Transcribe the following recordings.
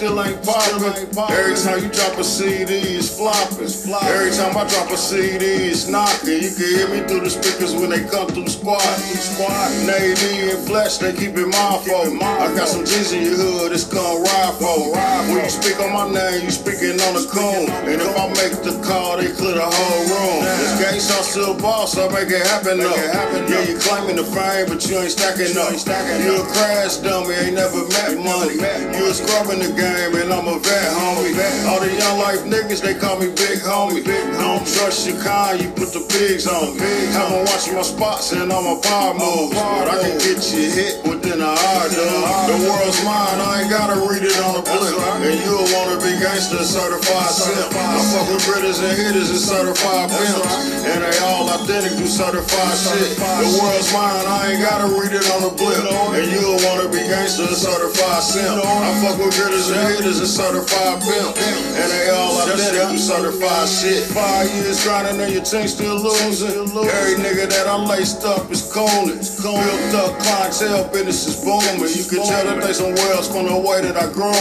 still ain't popping. Every time you drop a CD, it's flopping. Every time I drop a CD, it's knocking. You can hear me through the speakers when they come through squad. Squad, Navy and Flesh, they keep it mindful. I got some G's in your hood, it's come ride for. When you speak on my name, you speaking on the cone. And if I make the call, they clear the whole room. This gang sauce still boss, I make it happen though. Yeah, you claiming the fame, but you ain't stacking up. You a crash dummy, ain't never met money. You a scrub in the game, and I'm a vet, homie. All the young life niggas, they call me big homie. Don't trust your kind, you put the pigs on me. Haven't watched my spots and all my power moves. But I can get you hit within an hour, dog. The world's mine, I ain't gotta read it on the blip. And you'll wanna be gangster, certified simp. I fuck with critters and hitters and certified pimps. And they all authentic, do certified shit. The world's mine, I ain't gotta read it on the blip. And you'll wanna be gangster, certified simp. I fuck with critters and hitters and certified pimps. And they all authentic, do certified shit. Five years grinding and your team still losing. Every nigga that I laced up is cooning. Built up clientele, business is booming. You can tell that they some wells from the way that I grown.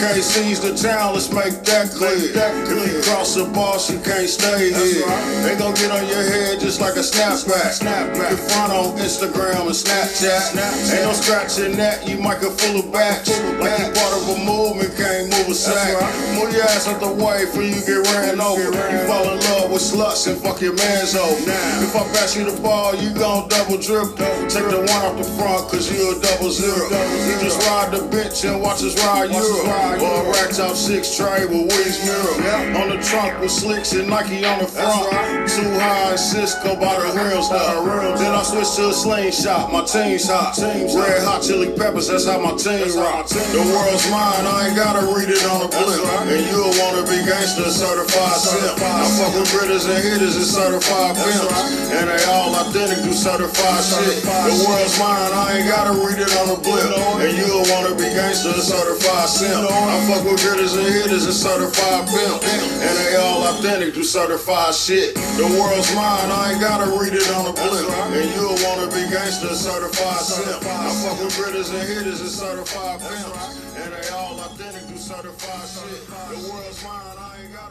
KC's the town, let's make that clear. If you cross the boss, you can't stay here. They gon' get on your head just like a snapback. You can front on Instagram and Snapchat. Ain't no scratching that, you might get full of batch. Like you part of a movement, can't move a sack. Move your ass out the way before you get ran over. You fall in love with sluts and fuck your man's over. If I pass you the ball, you gon' double drip. Take the one off the front, cause you a double zero. You just ride the bitch and watch us ride Euro. Or a racked out six tray with Wings mirror. On the trunk with slicks and Nike on the front. Too high and Cisco by the rims now. Then I switch to a slingshot, my team's hot. Red hot chili peppers, that's how my team rock. The world's mine, I ain't gotta read it on the blip. And you'll wanna be gangster, certified simp. I fuck with critters and hitters and certified pimps. And they all authentic, do certified shit. The world's mine, I ain't gotta read it on the blip. And you'll wanna be gangster, certified simp. I fuck with critters and hitters and certified pimps. And they all authentic, do certified shit. The world's mine, I ain't gotta read it on the blip. And you'll wanna be gangster, certified simp. I fuck with critters and hitters and certified pimps.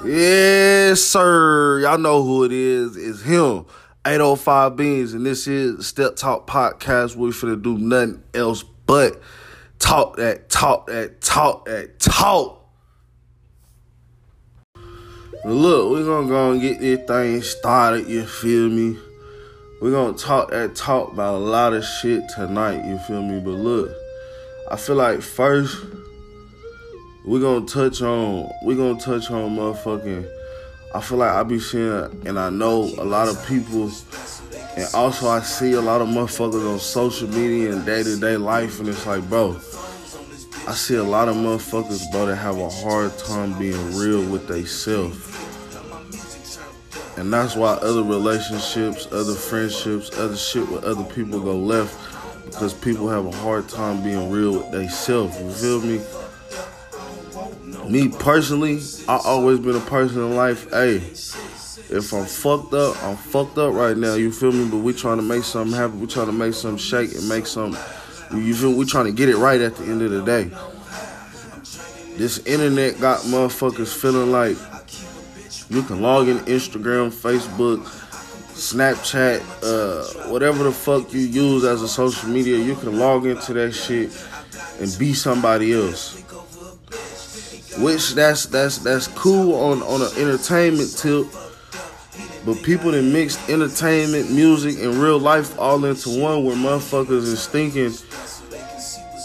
Yes, sir. Y'all know who it is. It's him. 805 Beans, and this is Step Talk Podcast. We finna do nothing else but talk that, talk that, talk that, talk. Look, we're gonna go and get this thing started, you feel me? We're gonna talk that talk about a lot of shit tonight, you feel me? But look, I feel like first we're gonna touch on we're gonna touch on motherfucking I feel like I be seeing and I know a lot of people and also I see a lot of motherfuckers on social media and day to day life and it's like bro I see a lot of motherfuckers bro that have a hard time being real with they self. And that's why other relationships, other friendships, other shit with other people go left because people have a hard time being real with they self. You feel me? Me personally, I always been a person in life. Hey, if I'm fucked up, I'm fucked up right now. You feel me? But we trying to make something happen. We trying to make something shake and make something. You feel? We trying to get it right at the end of the day. This internet got motherfuckers feeling like you can log in Instagram, Facebook, Snapchat, uh, whatever the fuck you use as a social media. You can log into that shit and be somebody else which that's that's that's cool on on an entertainment tip. But people that mixed entertainment, music, and real life all into one, where motherfuckers is thinking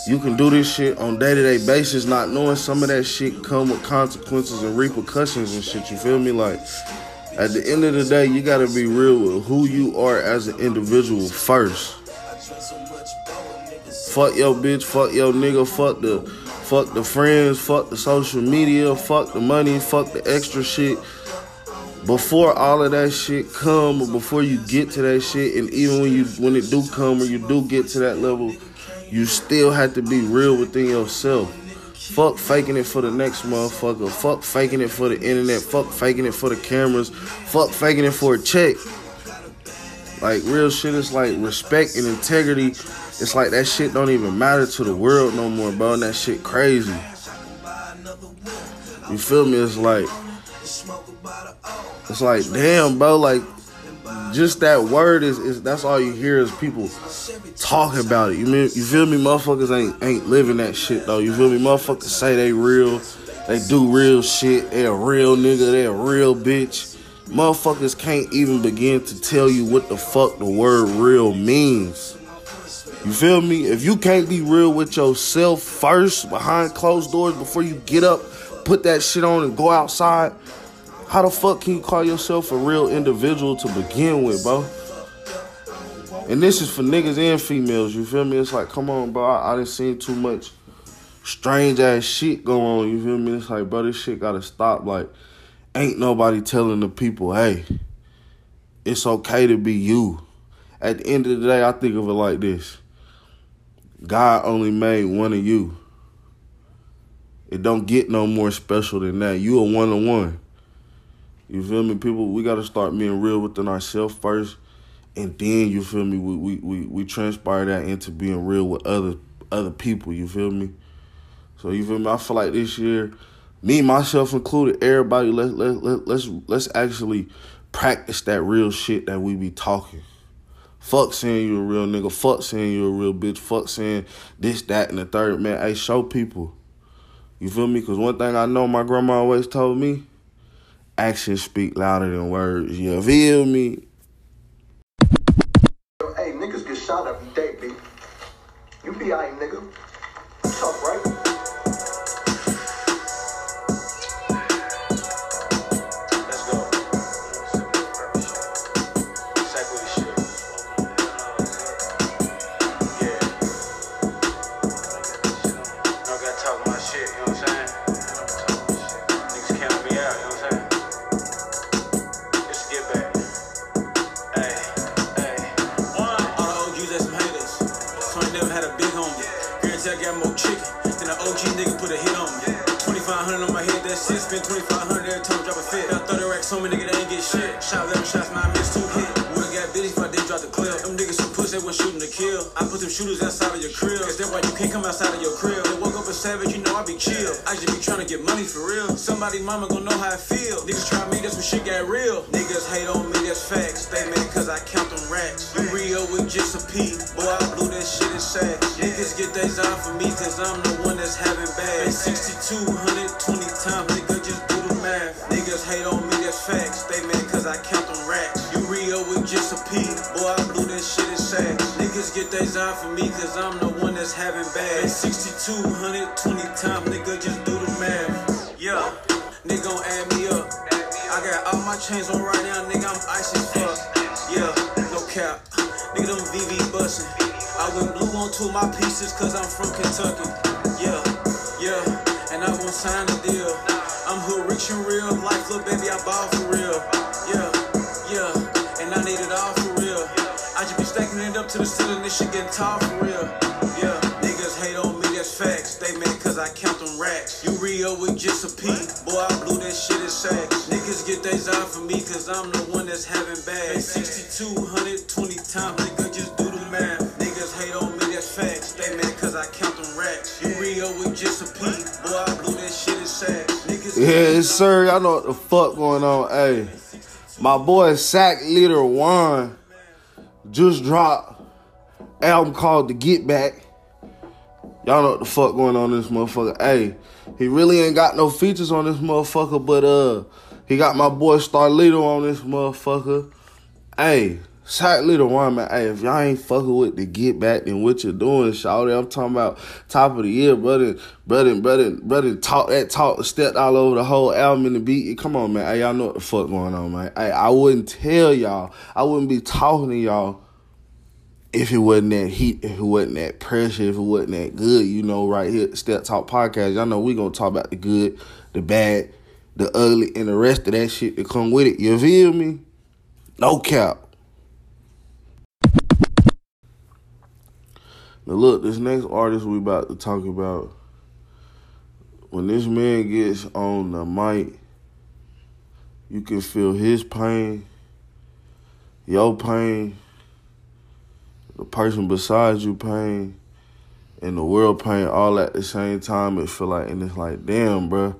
you can do this shit on day to day basis, not knowing some of that shit come with consequences and repercussions and shit. You feel me? Like at the end of the day, you gotta be real with who you are as an individual first. Fuck your bitch, fuck your nigga, fuck the fuck the friends, fuck the social media, fuck the money, fuck the extra shit. Before all of that shit come, or before you get to that shit, and even when you when it do come or you do get to that level, you still have to be real within yourself. Fuck faking it for the next motherfucker. Fuck faking it for the internet. Fuck faking it for the cameras. Fuck faking it for a check. Like real shit is like respect and integrity. It's like that shit don't even matter to the world no more, bro. And that shit crazy. You feel me? It's like it's like damn, bro. Like just that word is, is that's all you hear is people talking about it. You mean you feel me? Motherfuckers ain't ain't living that shit though. You feel me? Motherfuckers say they real, they do real shit. They a real nigga. They a real bitch. Motherfuckers can't even begin to tell you what the fuck the word real means. You feel me? If you can't be real with yourself first behind closed doors before you get up, put that shit on and go outside, how the fuck can you call yourself a real individual to begin with, bro? And this is for niggas and females, you feel me? It's like, come on, bro, I, I done seen too much strange ass shit go on, you feel me? It's like, bro, this shit gotta stop. Like, ain't nobody telling the people, hey, it's okay to be you. At the end of the day, I think of it like this God only made one of you. It don't get no more special than that. You a one on one. You feel me? People, we gotta start being real within ourselves first. And then you feel me, we, we we we transpire that into being real with other other people, you feel me? So you feel me? I feel like this year me myself included, everybody let let, let let's let's actually practice that real shit that we be talking. Fuck saying you a real nigga. Fuck saying you a real bitch. Fuck saying this, that, and the third. Man, hey, show people. You feel me? Because one thing I know my grandma always told me, actions speak louder than words. You feel me? Hey, niggas get shot every day, B. You be alright, nigga. Tough, right? 2500 on my head, that shit. 2500 every time I drop a fit. Got 30 racks on me, nigga, they ain't get shit. Shot 11 shots, now I missed two hit. Would've got bitches if I did drop the clip. Them niggas so push, they was shooting to kill. I put them shooters outside of your crib. Cause that's why you can't come outside of your crib. They woke up a savage, you know I be chill. I just be trying to get money for real. Somebody mama gon' know how I feel. Niggas try me, that's when shit got real. Niggas hate on me, that's facts. They mad cause I count them racks. You real with just a P. Boy, I blew that shit in sacks. Niggas get they eye for me cause I'm the one that's having bad. 6200, 20 times, nigga, just do the math. Niggas hate on me, that's facts. They mad cause I count them racks. You real with just a P. Boy, I blew that shit in sacks. Niggas get they eye for me cause I'm the one that's having bad. 6200, 20 times, nigga, just do the math. Yeah, nigga gon' add me up. I got all my chains on right now, nigga, I'm icy as fuck. Yeah, no cap. Nigga, them VV bustin'. I went blue on two of my pieces cause I'm from Kentucky. Yeah, yeah, and I won't sign a deal. I'm hood rich and real life, little baby, I ball for real. Yeah, yeah, and I need it all for real. I just be stacking it up to the ceiling, this shit getting tall for real. Yeah, niggas hate on me, that's facts. They mad cause I count them racks. You real with just a P. Boy, I blew that shit in sacks. Niggas get they eye for me cause I'm the one that's having bad. 6200, 20 times, nigga, just do the math. Niggas hate on me, that's facts. They mad cause I count them racks. You real with just a P. Boy, I blew that shit in sacks. Niggas Yes, sir. Y'all know what the fuck going on. Hey, my boy Sack Leader One just dropped album called The Get Back. Y'all know what the fuck going on in this motherfucker. Hey, he really ain't got no features on this motherfucker, but uh, he got my boy Starlito on this motherfucker. Hey, Sack Leader One, man. Hey, if y'all ain't fucking with the Get Back, then what you doing, shawty? I'm talking about top of the year, brother, brother, brother, brother. Talk that talk, stepped all over the whole album and the beat. Come on, man. Hey, y'all know what the fuck going on, man. Hey, I wouldn't tell y'all. I wouldn't be talking to y'all if it wasn't that heat, if it wasn't that pressure, if it wasn't that good, you know, right here, Step Talk Podcast, y'all know we gonna talk about the good, the bad, the ugly, and the rest of that shit that come with it. You feel me? No cap. Now look, this next artist we about to talk about, when this man gets on the mic, you can feel his pain, your pain, the person beside you pain and the world pain all at the same time. It feel like and it's like, damn, bro,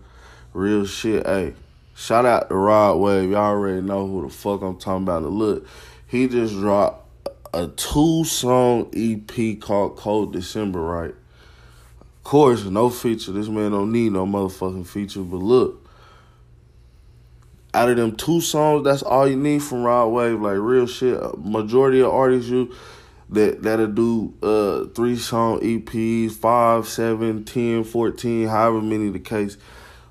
real shit. Hey, shout out to Rod Wave. Y'all already know who the fuck I'm talking about. Look, he just dropped a two song EP called Cold December, right? Of course, no feature. This man don't need no motherfucking feature. But look, out of them two songs, that's all you need from Rod Wave. Like real shit. Majority of artists you that that'll do uh three song EPs, five, seven, ten, fourteen, however many the case.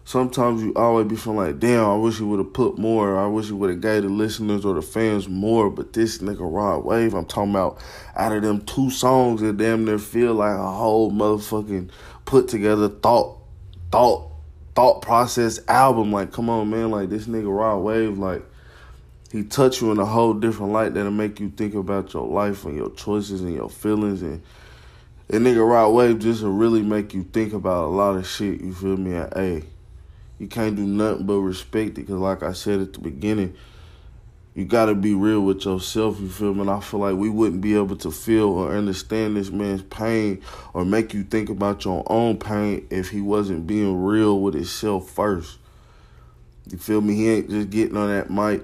Sometimes you always be feeling like, damn, I wish you would have put more. I wish you would have gave the listeners or the fans more. But this nigga Rod Wave, I'm talking about out of them two songs that damn near feel like a whole motherfucking put together thought, thought, thought process album. Like, come on, man, like this nigga Rod Wave, like he touch you in a whole different light that'll make you think about your life and your choices and your feelings and and nigga Rod Wave just to really make you think about a lot of shit. You feel me? And hey, you can't do nothing but respect it because, like I said at the beginning, you got to be real with yourself. You feel me? And I feel like we wouldn't be able to feel or understand this man's pain or make you think about your own pain if he wasn't being real with himself first. You feel me? He ain't just getting on that mic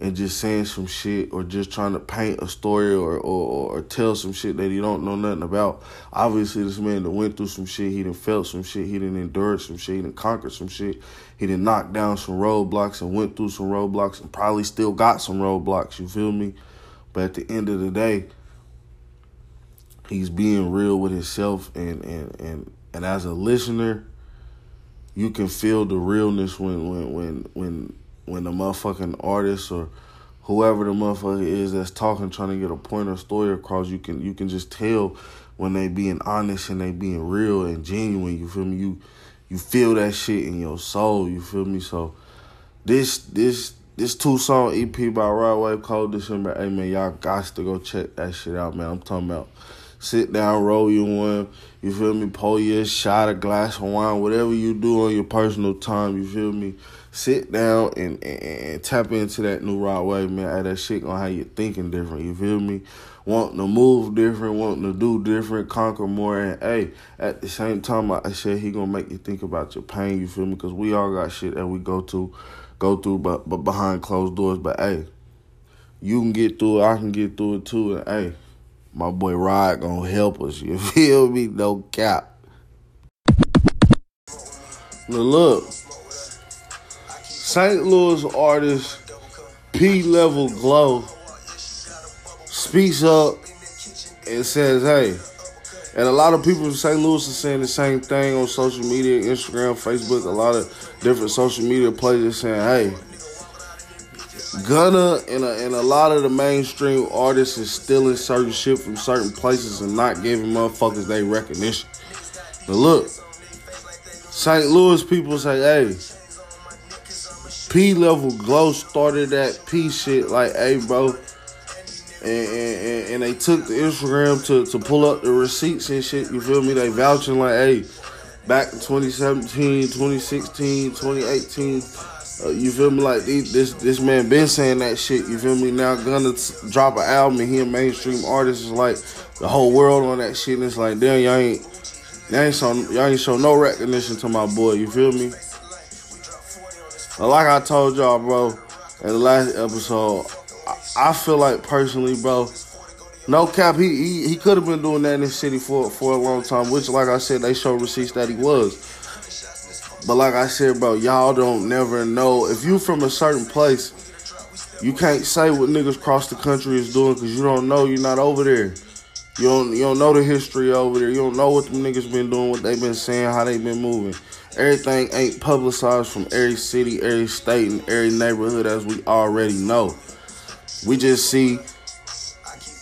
and just saying some shit or just trying to paint a story or, or, or tell some shit that he don't know nothing about. Obviously, this man that went through some shit. He done felt some shit. He done endured some shit. He done conquered some shit. He done knocked down some roadblocks and went through some roadblocks and probably still got some roadblocks. You feel me? But at the end of the day, he's being real with himself and and and, and as a listener, you can feel the realness when when when when when the motherfucking artist or whoever the motherfucker is that's talking, trying to get a point or story across, you can you can just tell when they being honest and they being real and genuine. You feel me? You you feel that shit in your soul. You feel me? So this this this two song EP by Rod Wave Cold December. Hey man, y'all got to go check that shit out, man. I'm talking about sit down, roll you one. You feel me? Pour you a shot, a glass of wine, whatever you do on your personal time. You feel me? Sit down and, and, and, tap into that new Rod Wave, man. That shit gonna have you thinking different. You feel me? Wanting to move different, wanting to do different, conquer more. And hey, at the same time, I said, he gonna make you think about your pain. You feel me? Because we all got shit that we go to, go through, but but behind closed doors. But hey, you can get through it. I can get through it too. And hey, my boy Rod gonna help us. You feel me? No cap. Now look. St. Louis artist Plevel Glo speaks up and says, hey, and a lot of people in St. Louis are saying the same thing on social media, Instagram, Facebook, a lot of different social media places saying, hey, Gunna and a, and a lot of the mainstream artists is stealing certain shit from certain places and not giving motherfuckers their recognition. But look, St. Louis people say, hey, Plevel Glo started that P shit like, hey, bro. And, and, and, they took the Instagram to, to pull up the receipts and shit. You feel me? They vouching like, hey, back in 2017, 2016, 2018. Uh, you feel me? Like this this man been saying that shit. You feel me? Now Gunna t- drop an album and he a mainstream artist is like the whole world on that shit. And it's like, damn, y'all ain't y'all ain't show y'all ain't show no recognition to my boy. You feel me? Like I told y'all, bro, in the last episode, I, I feel like personally, bro, no cap, he he, he could have been doing that in the city for for a long time. Which, like I said, they show receipts that he was. But like I said, bro, y'all don't never know if you from a certain place. You can't say what niggas across the country is doing because you don't know. You're not over there. You don't you don't know the history over there. You don't know what them niggas been doing, what they been saying, how they been moving. Everything ain't publicized from every city, every state, and every neighborhood as we already know. We just see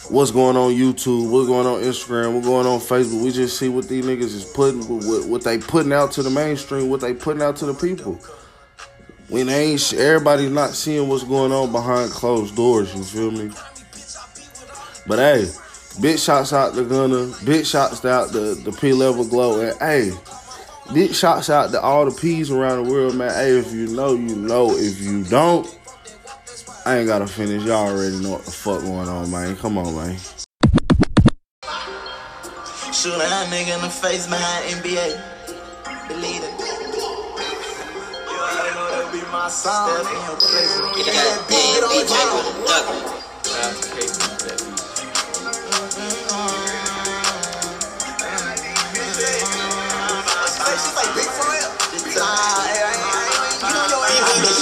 what's going on YouTube, what's going on Instagram, what's going on Facebook. We just see what these niggas is putting, what, what they putting out to the mainstream, what they putting out to the people. When they ain't, everybody's not seeing what's going on behind closed doors. You feel me? But hey, big shots out the Gunna, big shots out the the Plevel Glo, and hey. Big shots out to all the P's around the world, man. Hey, if you know, you know. If you don't, I ain't gotta finish. Y'all already know what the fuck going on, man. Come on, man. Shoot that nigga in the face behind NBA. Believe it. You already know that be my song. Step in your place. Get that beat, get on the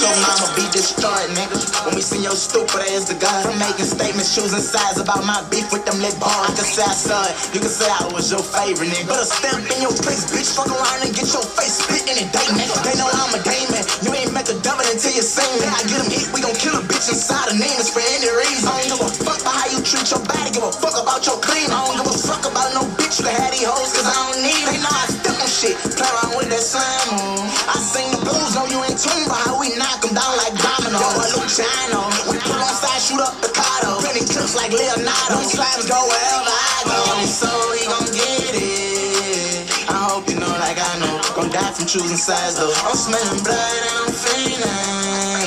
your mama be destroyed, nigga. When we see your stupid ass to God, I'm making statements, choosing sides about my beef with them lit bars. I can say I saw it, you can say I was your favorite, nigga. Better step in your face, bitch. Fuck around and get your face spit in a day, nigga. They know I'm a demon. You ain't met the dummy until you sing me. I get them hit, we gon' kill a bitch inside of nameless for any reason. I don't give a fuck about how you treat your body, give a fuck about your clean. I don't give a fuck about no bitch you have these hoes, cause I don't need them. They know I step on shit, play around with that slime on. Uh. Shoot up Cotto. Plenty clips like Leonardo. Them slimes go wherever I go. So we gon' get it. I hope you know like I know. Gon' die from choosing sides though. I'm smelling blood and I'm feeling.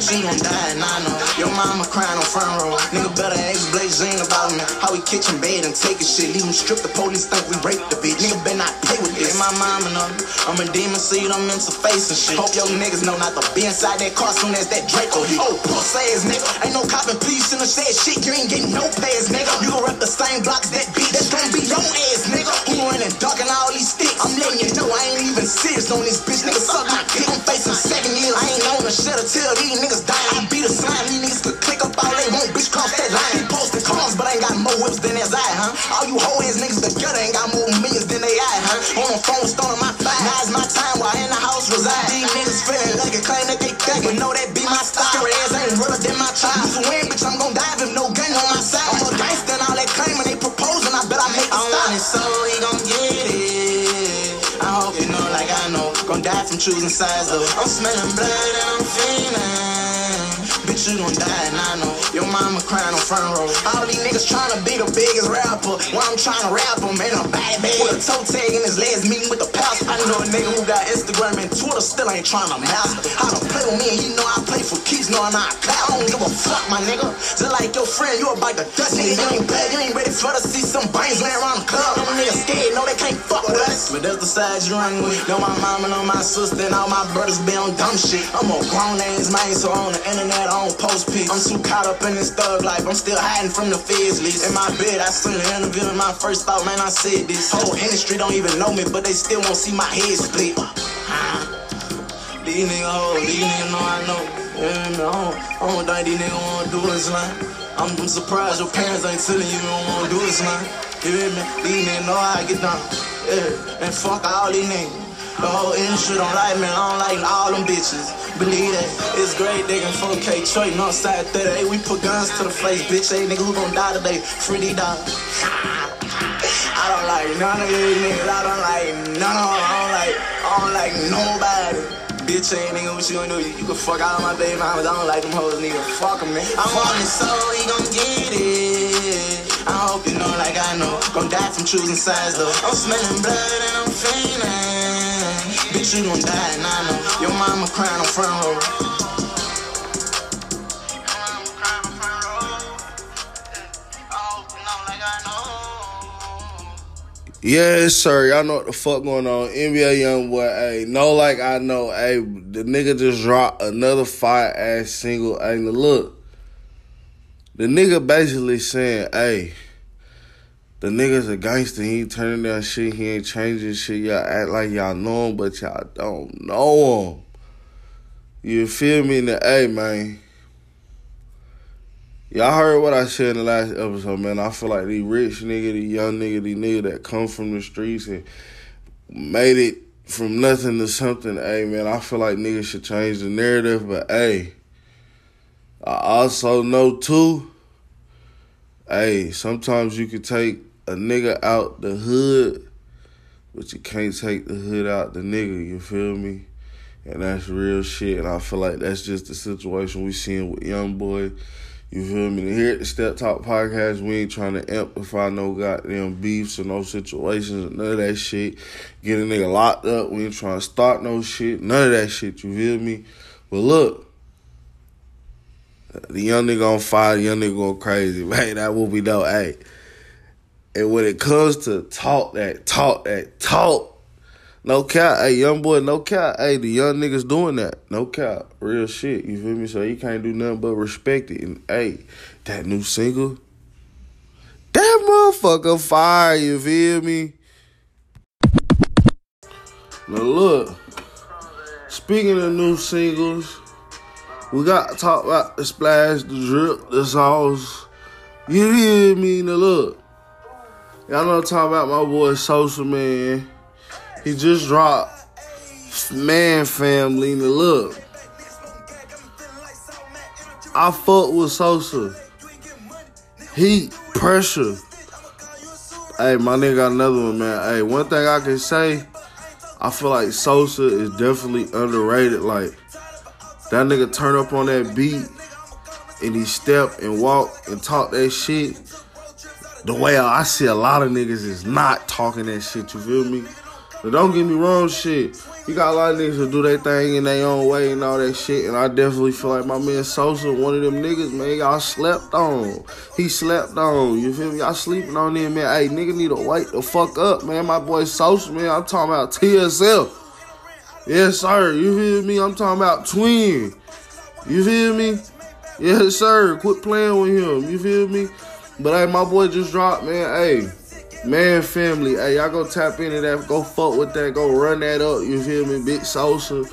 Bitch, you gon' die I know. Oh. Your mama crying on front row. Nigga better ask Blazing about me. How we kitchen bed and take a shit. Leave him strip the police think we raped the bitch. Nigga better not play with this. My mama know. I'm a demon, see them into face and shit. Hope your niggas know not to be inside that car soon as that Draco hit. Oh, puss ass nigga. Ain't no copping, please shouldn't have said shit. You ain't getting no pass, nigga. You gon' rep the same blocks that beat. That's gonna be your ass, nigga. Dark and all these sticks? I'm letting you know I ain't even serious on this bitch. Nigga, suck my dick. I'm facing seven years. I ain't on the shit until these niggas die. I beat a slime. These niggas could click up all they want. Bitch, cross that line. He posted cars, but I ain't got more whips than his eye, huh? All you hoe ass niggas together ain't got more millions than they eye, huh? On the phone, stoning my fire. Now it's my time while in the house reside. These niggas feeling like a claim that they think, but know that be my style. Scary ass ain't realer than my child. Use a win, bitch, I'm gon' from choosing sides though. I'm smelling blood and I'm feeling. You gon' die and I know. Your mama crying on front row. All these niggas tryna be the biggest rapper. While I'm tryna rap them and I'm bad bag. With a toe tag in his legs, meeting with the pastor. I know a nigga who got Instagram and Twitter still ain't tryna master. How to play with me and know I play for keeps, knowing I clap. I don't give a fuck, my nigga. Just like your friend, you about to dust nigga. You ain't bad, you ain't ready for to see some brains laying around the club. Them niggas scared, know they can't fuck with us. But that's the side you run with. Know my mama, know my sister, and all my brothers be on dumb shit. I'm a grown ass man, so on the internet I don't post pics. I'm too caught up in this thug life, I'm still hiding from the feds least. In my bed, I seen the interview and my first thought, man, I said this. Whole industry don't even know me, but they still won't see my head split. These niggas hold, these niggas know I know. Yeah, man, I don't, I don't think these niggas wanna do this, line. I'm, surprised your parents ain't telling you you don't wanna do this, man. You hear me? These niggas know how I get down. Yeah, and fuck all these niggas. The whole industry don't like me, I don't like all them bitches. Believe that, it's great, can 4K Troy, Northside 38. We put guns to the face, bitch. Hey, nigga, who gon' die today? Free dog. I don't like none of these niggas. I don't like none of them. I don't like, I don't like nobody. Bitch, ain't nigga, what you gonna do? You, you can fuck all my baby mamas. I don't like them hoes, nigga. Fuck them, man. I'm on it so he gon' get it. I hope you know like I know. Gon' die from choosing sides though. I'm smelling blood and I'm feeling. Bitch, you gon' die I. Your mama crying on front row. Yes, sir. Y'all know what the fuck going on. NBA YoungBoy, hey, no, like I know, hey, the nigga just dropped another fire ass single. Hey, look, the nigga basically saying, hey, the nigga's a gangster. He turning down shit. He ain't changing shit. Y'all act like y'all know him, but y'all don't know him. You feel me? The hey, man. Y'all heard what I said in the last episode, man. I feel like these rich nigga, these young nigga, these nigga that come from the streets and made it from nothing to something. Hey, man, I feel like niggas should change the narrative. But hey, I also know too. Hey, sometimes you can take a nigga out the hood, but you can't take the hood out the nigga. You feel me? And that's real shit. And I feel like that's just the situation we seeing with young boy. You feel me? Here at the Step Talk Podcast, we ain't trying to amplify no goddamn beefs or no situations or none of that shit. Get a nigga locked up. We ain't trying to start no shit. None of that shit. You feel me? But look, the young nigga on fire, the young nigga going crazy. Man, that will be dope. Hey, And when it comes to talk that, talk that, talk, no cap, hey, young boy, no cap, hey, the young niggas doing that, no cap, real shit, you feel me? So you can't do nothing but respect it. And hey, that new single, that motherfucker fire, you feel me? Now look, speaking of new singles, we got to talk about the splash, the drip, the sauce. You hear me? Now look, y'all know talk about my boy Sosa Mann. He just dropped Man Family. Now look, I fuck with Sosa. Heat, pressure. Hey, my nigga got another one, man. Hey, one thing I can say, I feel like Sosa is definitely underrated. Like, that nigga turn up on that beat and he step and walk and talk that shit. The way I see a lot of niggas is not talking that shit, you feel me? But don't get me wrong, shit. You got a lot of niggas who do their thing in their own way and all that shit. And I definitely feel like my man Sosa, one of them niggas, man, y'all slept on. He slept on. You feel me? Y'all sleeping on him, man. Hey, nigga need to wake the fuck up, man. My boy Sosa, man. I'm talking about TSL. Yes, sir. You feel me? I'm talking about twin. You feel me? Yes, sir. Quit playing with him. You feel me? But hey, my boy just dropped, man. Hey. Man, family, hey, y'all go tap into that, go fuck with that, go run that up, you feel me? Big Sosa.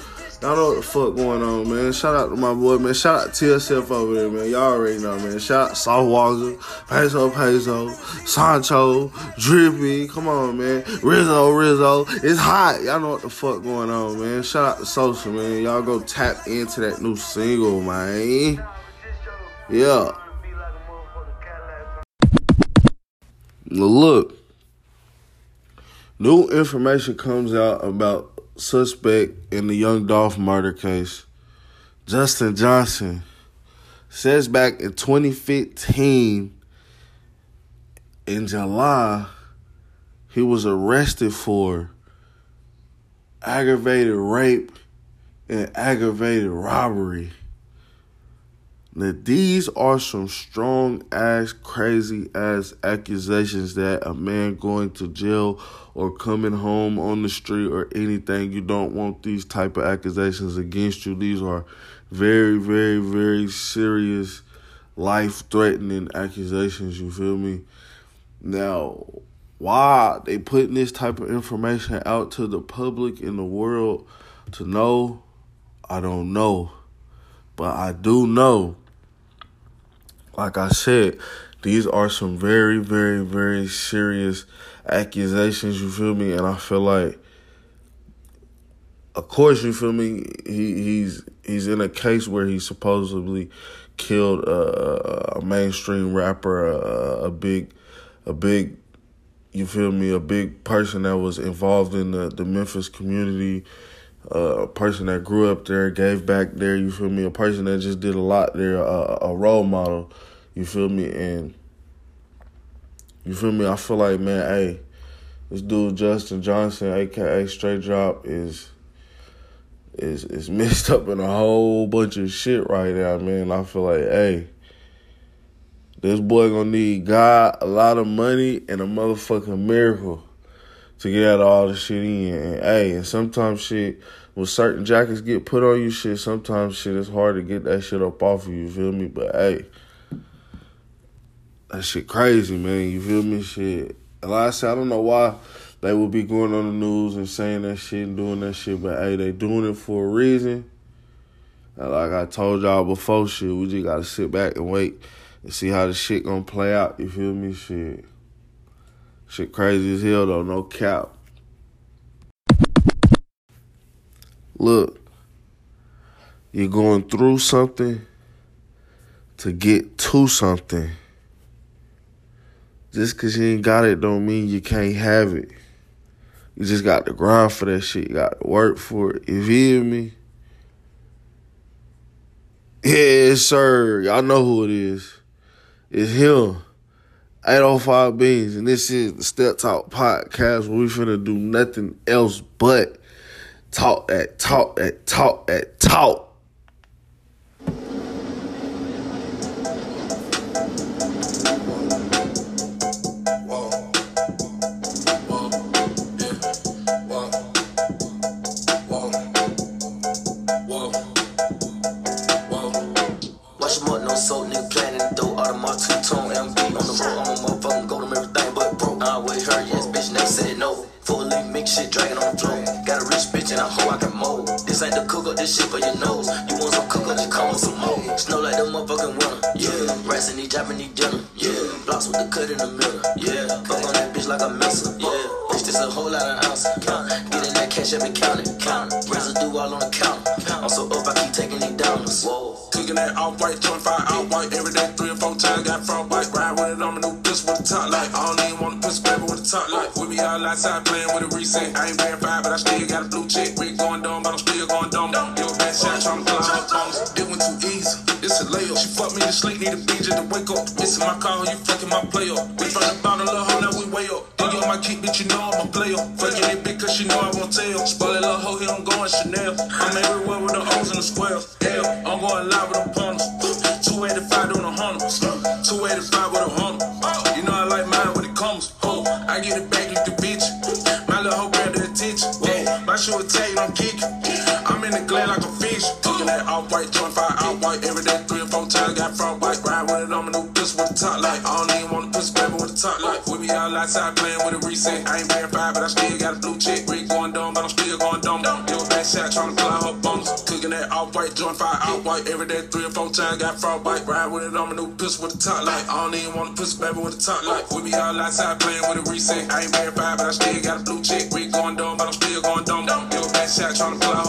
Y'all know what the fuck going on, man. Shout out to my boy, man. Shout out to TSF over there, man. Y'all already know, man. Shout out South Walker, Peso Peso, Sancho, Drippy. Come on, man. Rizzo, Rizzo. It's hot. Y'all know what the fuck going on, man. Shout out to Sosa, man. Y'all go tap into that new single, man. Yeah. Look, new information comes out about suspect in the Young Dolph murder case. Justin Johnson says back in 2015, in July, he was arrested for aggravated rape and aggravated robbery. Now, these are some strong ass, crazy ass accusations that a man going to jail or coming home on the street or anything, you don't want these type of accusations against you. These are very, very, very serious, life threatening accusations, you feel me? Now, why they putting this type of information out to the public in the world to know, I don't know. But I do know like I said, these are some very, very, very serious accusations, you feel me? And I feel like of course, you feel me, he he's he's in a case where he supposedly killed a, a mainstream rapper, a, a big a big you feel me, a big person that was involved in the, the Memphis community, uh, a person that grew up there, gave back there, you feel me, a person that just did a lot there, a, a role model. You feel me? And you feel me? I feel like, man, hey, this dude Justin Johnson, aka Straight Drop, is is is mixed up in a whole bunch of shit right now, man. I feel like, hey, this boy gonna need God, a lot of money, and a motherfucking miracle to get out of all the shit in. And hey, and sometimes shit when certain jackets get put on you, shit, sometimes shit is hard to get that shit up off of you, you feel me? But hey that shit crazy, man. You feel me? Shit. And like I said, I don't know why they would be going on the news and saying that shit and doing that shit, but hey, they doing it for a reason. And like I told y'all before, shit, we just gotta sit back and wait and see how the shit gonna play out. You feel me? Shit. Shit crazy as hell though, no cap. Look, you're going through something to get to something. Just cause you ain't got it don't mean you can't have it. You just got to grind for that shit. You got to work for it. You feel me? Yes, sir. Y'all know who it is. It's him. 805 Beans. And this is the Step Talk Podcast where we finna do nothing else but talk at talk at talk at talk. I'm Chanel. I'm everywhere with the O's and the squares. Hell, I'm going live with the punters. 285 doing a hundred. 285 with a hundred. You know I like mine when it comes. Oh, I get it back, you the bitch. My little hoe grab the attention. Yeah, my shoe attack, I'm kicking. I'm in the glare like a fish. Cooking that off white, joint fire out white every day, three or four times. Got front white, ride with it on my new pistol with the top light. I don't even want a pistol, baby, with the top light. With me all outside playing with a reset. I ain't verified, but I still joint fire out white every day, three or four times. Got front white, ride with it on my new pistol with the top light. I don't even want a pistol, baby, with the top light. With me all outside playing with a reset. I ain't verified, but I still got a blue check. We going dumb, but I'm still going dumb. Give a bad shot, trying to pull out